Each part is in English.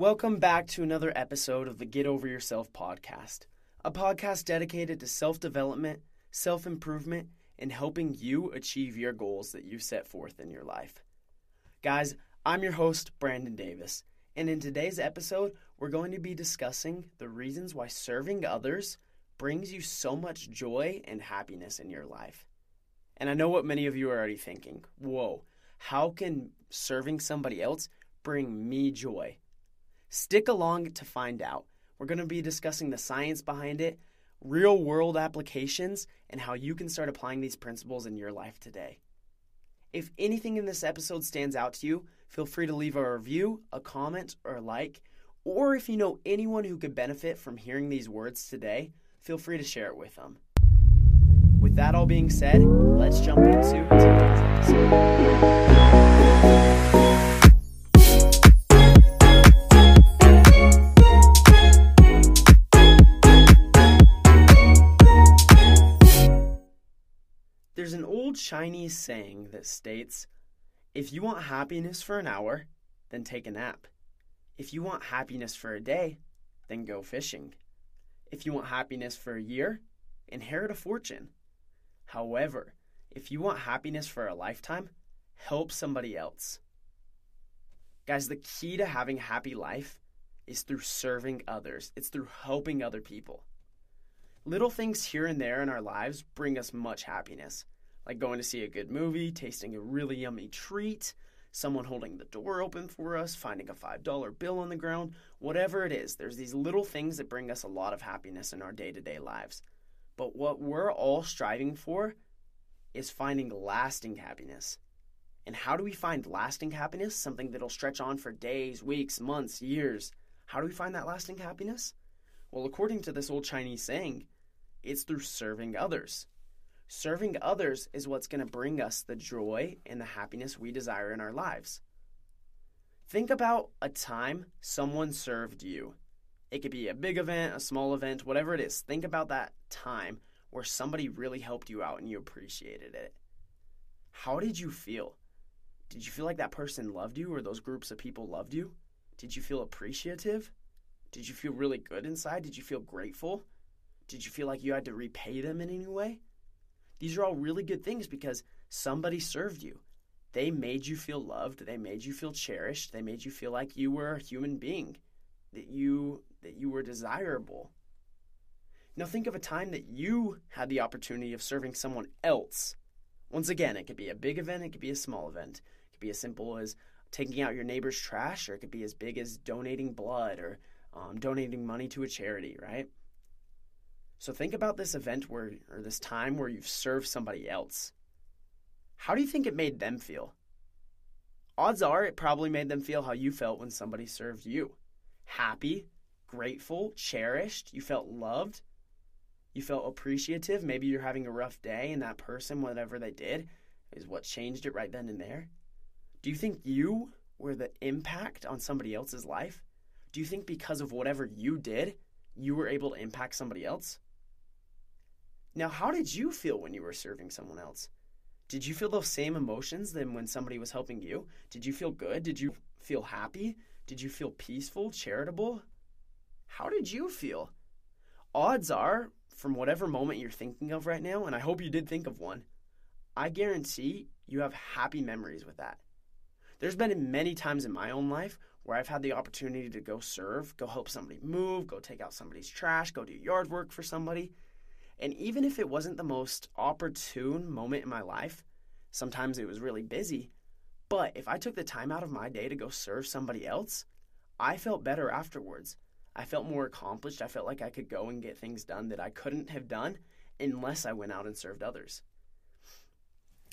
Welcome back to another episode of the Get Over Yourself podcast, a podcast dedicated to self development, self improvement, and helping you achieve your goals that you've set forth in your life. Guys, I'm your host, Brandon Davis, and in today's episode, we're going to be discussing the reasons why serving others brings you so much joy and happiness in your life. And I know what many of you are already thinking whoa, how can serving somebody else bring me joy? Stick along to find out. We're going to be discussing the science behind it, real world applications, and how you can start applying these principles in your life today. If anything in this episode stands out to you, feel free to leave a review, a comment, or a like. Or if you know anyone who could benefit from hearing these words today, feel free to share it with them. With that all being said, let's jump into today's episode. Chinese saying that states if you want happiness for an hour, then take a nap. If you want happiness for a day, then go fishing. If you want happiness for a year, inherit a fortune. However, if you want happiness for a lifetime, help somebody else. Guys, the key to having a happy life is through serving others, it's through helping other people. Little things here and there in our lives bring us much happiness, like going to see a good movie, tasting a really yummy treat, someone holding the door open for us, finding a $5 bill on the ground, whatever it is. There's these little things that bring us a lot of happiness in our day to day lives. But what we're all striving for is finding lasting happiness. And how do we find lasting happiness? Something that'll stretch on for days, weeks, months, years. How do we find that lasting happiness? Well, according to this old Chinese saying, it's through serving others. Serving others is what's going to bring us the joy and the happiness we desire in our lives. Think about a time someone served you. It could be a big event, a small event, whatever it is. Think about that time where somebody really helped you out and you appreciated it. How did you feel? Did you feel like that person loved you or those groups of people loved you? Did you feel appreciative? Did you feel really good inside? Did you feel grateful? Did you feel like you had to repay them in any way? These are all really good things because somebody served you. They made you feel loved, they made you feel cherished, they made you feel like you were a human being, that you that you were desirable. Now think of a time that you had the opportunity of serving someone else. Once again, it could be a big event, it could be a small event. It could be as simple as taking out your neighbor's trash, or it could be as big as donating blood or um, donating money to a charity, right? So think about this event where, or this time where you've served somebody else. How do you think it made them feel? Odds are it probably made them feel how you felt when somebody served you happy, grateful, cherished. You felt loved. You felt appreciative. Maybe you're having a rough day, and that person, whatever they did, is what changed it right then and there. Do you think you were the impact on somebody else's life? Do you think because of whatever you did, you were able to impact somebody else? Now, how did you feel when you were serving someone else? Did you feel those same emotions than when somebody was helping you? Did you feel good? Did you feel happy? Did you feel peaceful, charitable? How did you feel? Odds are, from whatever moment you're thinking of right now, and I hope you did think of one, I guarantee you have happy memories with that. There's been many times in my own life where I've had the opportunity to go serve, go help somebody move, go take out somebody's trash, go do yard work for somebody. And even if it wasn't the most opportune moment in my life, sometimes it was really busy. But if I took the time out of my day to go serve somebody else, I felt better afterwards. I felt more accomplished. I felt like I could go and get things done that I couldn't have done unless I went out and served others.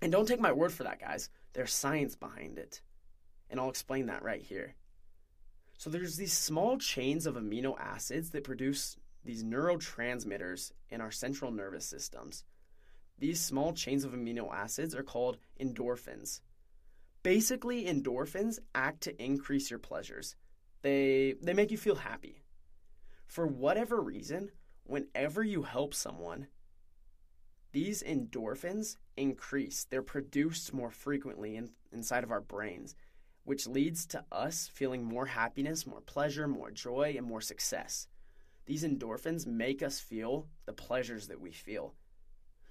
And don't take my word for that, guys. There's science behind it. And I'll explain that right here. So there's these small chains of amino acids that produce these neurotransmitters in our central nervous systems. These small chains of amino acids are called endorphins. Basically, endorphins act to increase your pleasures. They they make you feel happy. For whatever reason, whenever you help someone, these endorphins increase. They're produced more frequently in, inside of our brains which leads to us feeling more happiness, more pleasure, more joy, and more success. These endorphins make us feel the pleasures that we feel.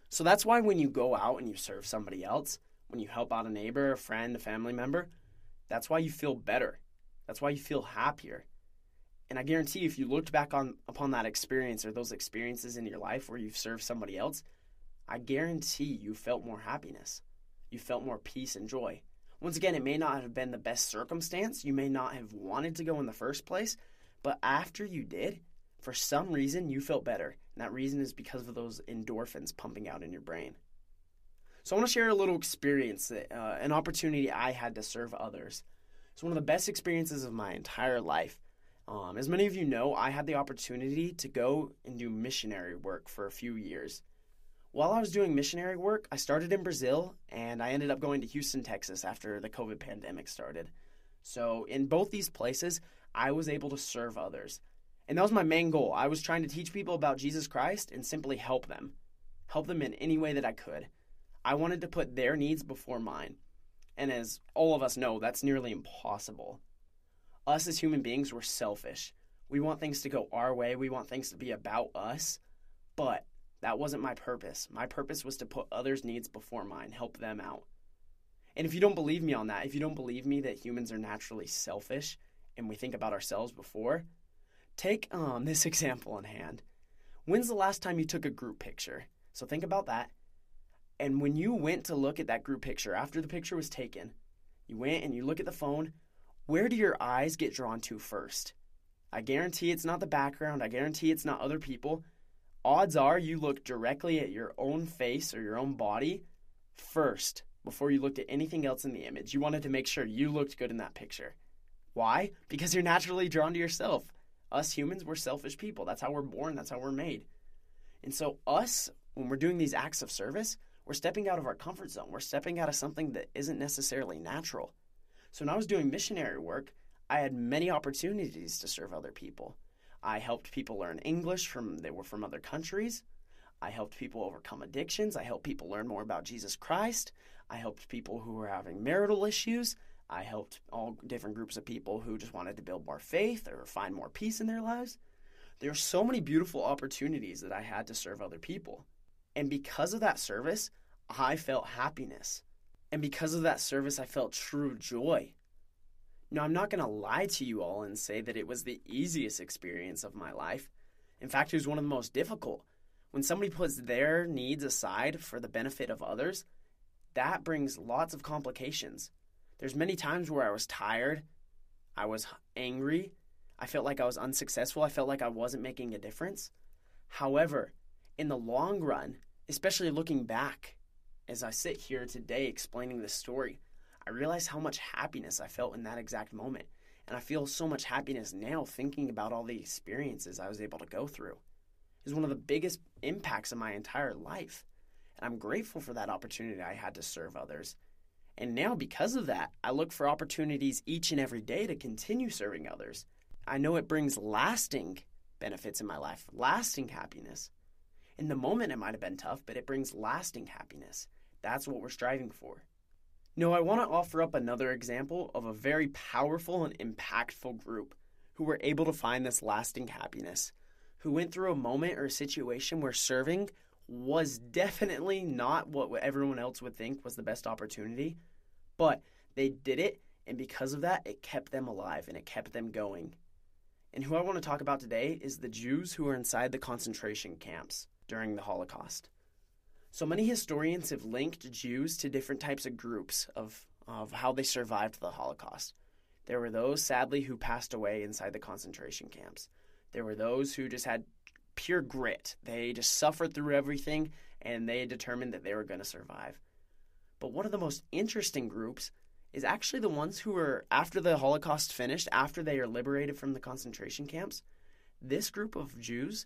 So that's why when you go out and you serve somebody else, when you help out a neighbor, a friend, a family member, that's why you feel better. That's why you feel happier. And I guarantee if you looked back on upon that experience or those experiences in your life where you've served somebody else, I guarantee you felt more happiness. You felt more peace and joy. Once again, it may not have been the best circumstance. You may not have wanted to go in the first place, but after you did, for some reason, you felt better. And that reason is because of those endorphins pumping out in your brain. So I want to share a little experience, that, uh, an opportunity I had to serve others. It's one of the best experiences of my entire life. Um, as many of you know, I had the opportunity to go and do missionary work for a few years. While I was doing missionary work, I started in Brazil and I ended up going to Houston, Texas after the COVID pandemic started. So, in both these places, I was able to serve others. And that was my main goal. I was trying to teach people about Jesus Christ and simply help them. Help them in any way that I could. I wanted to put their needs before mine. And as all of us know, that's nearly impossible. Us as human beings, we're selfish. We want things to go our way, we want things to be about us. But that wasn't my purpose. My purpose was to put others' needs before mine, help them out. And if you don't believe me on that, if you don't believe me that humans are naturally selfish and we think about ourselves before, take um, this example in hand. When's the last time you took a group picture? So think about that. And when you went to look at that group picture after the picture was taken, you went and you look at the phone, where do your eyes get drawn to first? I guarantee it's not the background, I guarantee it's not other people. Odds are you look directly at your own face or your own body first before you looked at anything else in the image. You wanted to make sure you looked good in that picture. Why? Because you're naturally drawn to yourself. Us humans, we're selfish people. That's how we're born, that's how we're made. And so, us, when we're doing these acts of service, we're stepping out of our comfort zone. We're stepping out of something that isn't necessarily natural. So, when I was doing missionary work, I had many opportunities to serve other people. I helped people learn English from they were from other countries. I helped people overcome addictions. I helped people learn more about Jesus Christ. I helped people who were having marital issues. I helped all different groups of people who just wanted to build more faith or find more peace in their lives. There are so many beautiful opportunities that I had to serve other people. And because of that service, I felt happiness. And because of that service, I felt true joy. Now, I'm not going to lie to you all and say that it was the easiest experience of my life. In fact, it was one of the most difficult. When somebody puts their needs aside for the benefit of others, that brings lots of complications. There's many times where I was tired, I was angry, I felt like I was unsuccessful, I felt like I wasn't making a difference. However, in the long run, especially looking back, as I sit here today explaining this story, I realize how much happiness I felt in that exact moment. And I feel so much happiness now thinking about all the experiences I was able to go through. Is one of the biggest impacts of my entire life. And I'm grateful for that opportunity I had to serve others. And now, because of that, I look for opportunities each and every day to continue serving others. I know it brings lasting benefits in my life, lasting happiness. In the moment, it might have been tough, but it brings lasting happiness. That's what we're striving for. No, I want to offer up another example of a very powerful and impactful group who were able to find this lasting happiness, who went through a moment or a situation where serving was definitely not what everyone else would think was the best opportunity, but they did it, and because of that, it kept them alive and it kept them going. And who I want to talk about today is the Jews who were inside the concentration camps during the Holocaust. So many historians have linked Jews to different types of groups of, of how they survived the Holocaust. There were those, sadly, who passed away inside the concentration camps. There were those who just had pure grit. They just suffered through everything and they determined that they were going to survive. But one of the most interesting groups is actually the ones who were, after the Holocaust finished, after they are liberated from the concentration camps, this group of Jews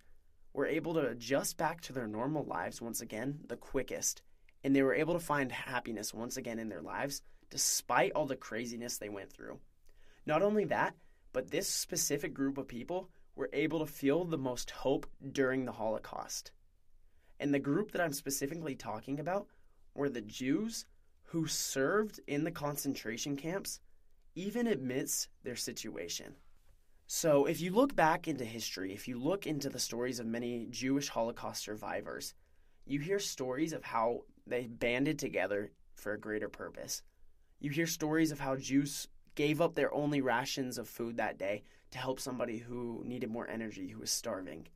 were able to adjust back to their normal lives once again the quickest. And they were able to find happiness once again in their lives, despite all the craziness they went through. Not only that, but this specific group of people were able to feel the most hope during the Holocaust. And the group that I'm specifically talking about were the Jews who served in the concentration camps even admits their situation. So, if you look back into history, if you look into the stories of many Jewish Holocaust survivors, you hear stories of how they banded together for a greater purpose. You hear stories of how Jews gave up their only rations of food that day to help somebody who needed more energy, who was starving.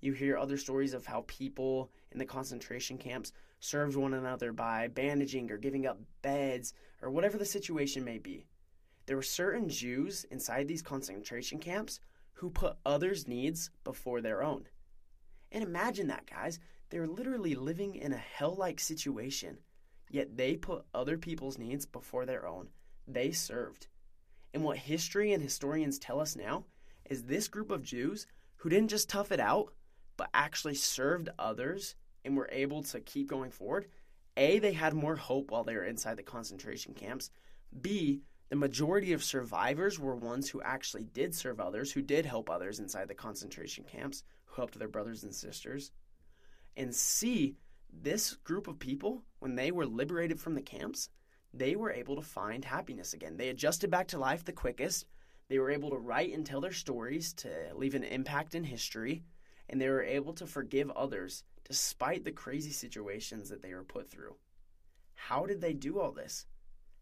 You hear other stories of how people in the concentration camps served one another by bandaging or giving up beds or whatever the situation may be. There were certain Jews inside these concentration camps who put others' needs before their own. And imagine that, guys. They're literally living in a hell like situation, yet they put other people's needs before their own. They served. And what history and historians tell us now is this group of Jews who didn't just tough it out, but actually served others and were able to keep going forward. A, they had more hope while they were inside the concentration camps. B, the majority of survivors were ones who actually did serve others, who did help others inside the concentration camps, who helped their brothers and sisters. And C, this group of people, when they were liberated from the camps, they were able to find happiness again. They adjusted back to life the quickest. They were able to write and tell their stories to leave an impact in history, and they were able to forgive others despite the crazy situations that they were put through. How did they do all this?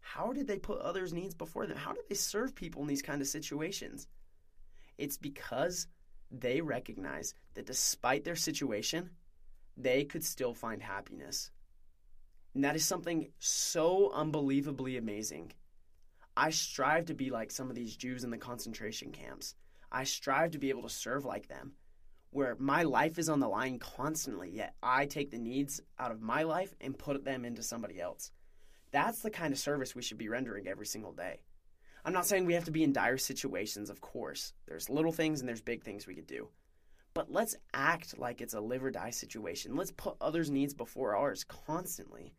How did they put others' needs before them? How did they serve people in these kind of situations? It's because they recognize that despite their situation, they could still find happiness. And that is something so unbelievably amazing. I strive to be like some of these Jews in the concentration camps. I strive to be able to serve like them, where my life is on the line constantly, yet I take the needs out of my life and put them into somebody else. That's the kind of service we should be rendering every single day. I'm not saying we have to be in dire situations, of course. There's little things and there's big things we could do. But let's act like it's a live or die situation. Let's put others' needs before ours constantly,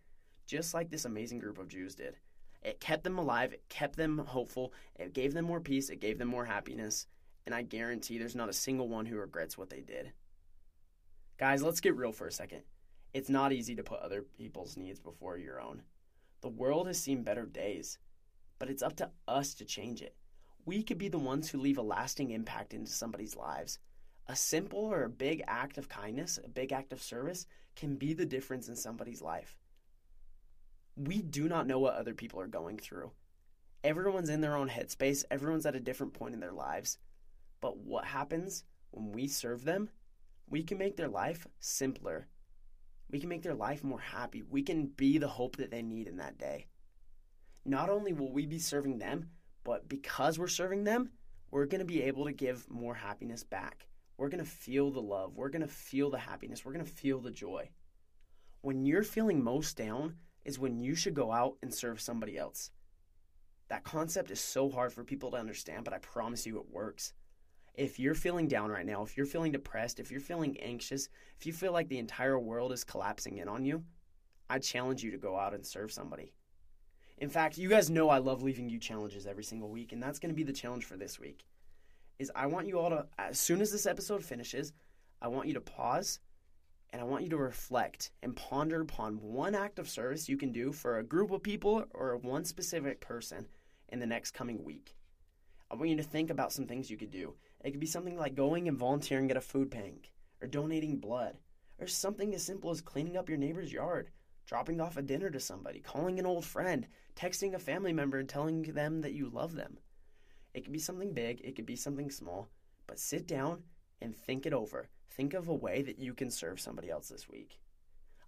just like this amazing group of Jews did. It kept them alive, it kept them hopeful, it gave them more peace, it gave them more happiness, and I guarantee there's not a single one who regrets what they did. Guys, let's get real for a second. It's not easy to put other people's needs before your own. The world has seen better days, but it's up to us to change it. We could be the ones who leave a lasting impact into somebody's lives. A simple or a big act of kindness, a big act of service, can be the difference in somebody's life. We do not know what other people are going through. Everyone's in their own headspace, everyone's at a different point in their lives. But what happens when we serve them? We can make their life simpler we can make their life more happy. We can be the hope that they need in that day. Not only will we be serving them, but because we're serving them, we're going to be able to give more happiness back. We're going to feel the love. We're going to feel the happiness. We're going to feel the joy. When you're feeling most down is when you should go out and serve somebody else. That concept is so hard for people to understand, but I promise you it works if you're feeling down right now, if you're feeling depressed, if you're feeling anxious, if you feel like the entire world is collapsing in on you, I challenge you to go out and serve somebody. In fact, you guys know I love leaving you challenges every single week, and that's going to be the challenge for this week. Is I want you all to as soon as this episode finishes, I want you to pause and I want you to reflect and ponder upon one act of service you can do for a group of people or one specific person in the next coming week. I want you to think about some things you could do. It could be something like going and volunteering at a food bank, or donating blood, or something as simple as cleaning up your neighbor's yard, dropping off a dinner to somebody, calling an old friend, texting a family member and telling them that you love them. It could be something big, it could be something small, but sit down and think it over. Think of a way that you can serve somebody else this week.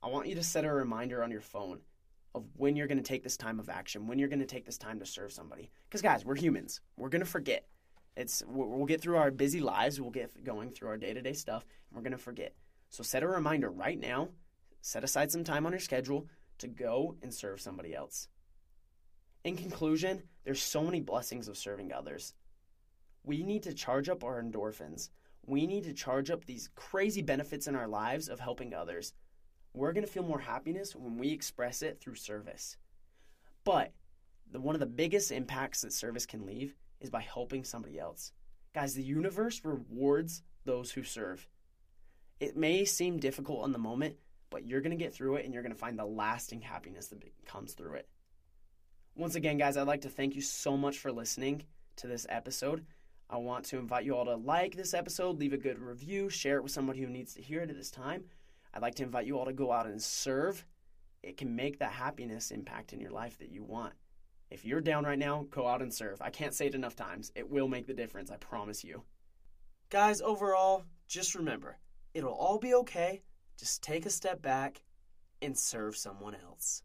I want you to set a reminder on your phone of when you're going to take this time of action, when you're going to take this time to serve somebody. Because, guys, we're humans. We're going to forget. It's we'll get through our busy lives, we'll get going through our day-to-day stuff, and we're going to forget. So set a reminder right now, set aside some time on your schedule to go and serve somebody else. In conclusion, there's so many blessings of serving others. We need to charge up our endorphins. We need to charge up these crazy benefits in our lives of helping others. We're going to feel more happiness when we express it through service. But the, one of the biggest impacts that service can leave is by helping somebody else. Guys, the universe rewards those who serve. It may seem difficult in the moment, but you're going to get through it and you're going to find the lasting happiness that comes through it. Once again, guys, I'd like to thank you so much for listening to this episode. I want to invite you all to like this episode, leave a good review, share it with somebody who needs to hear it at this time. I'd like to invite you all to go out and serve. It can make that happiness impact in your life that you want. If you're down right now, go out and serve. I can't say it enough times. It will make the difference, I promise you. Guys, overall, just remember it'll all be okay. Just take a step back and serve someone else.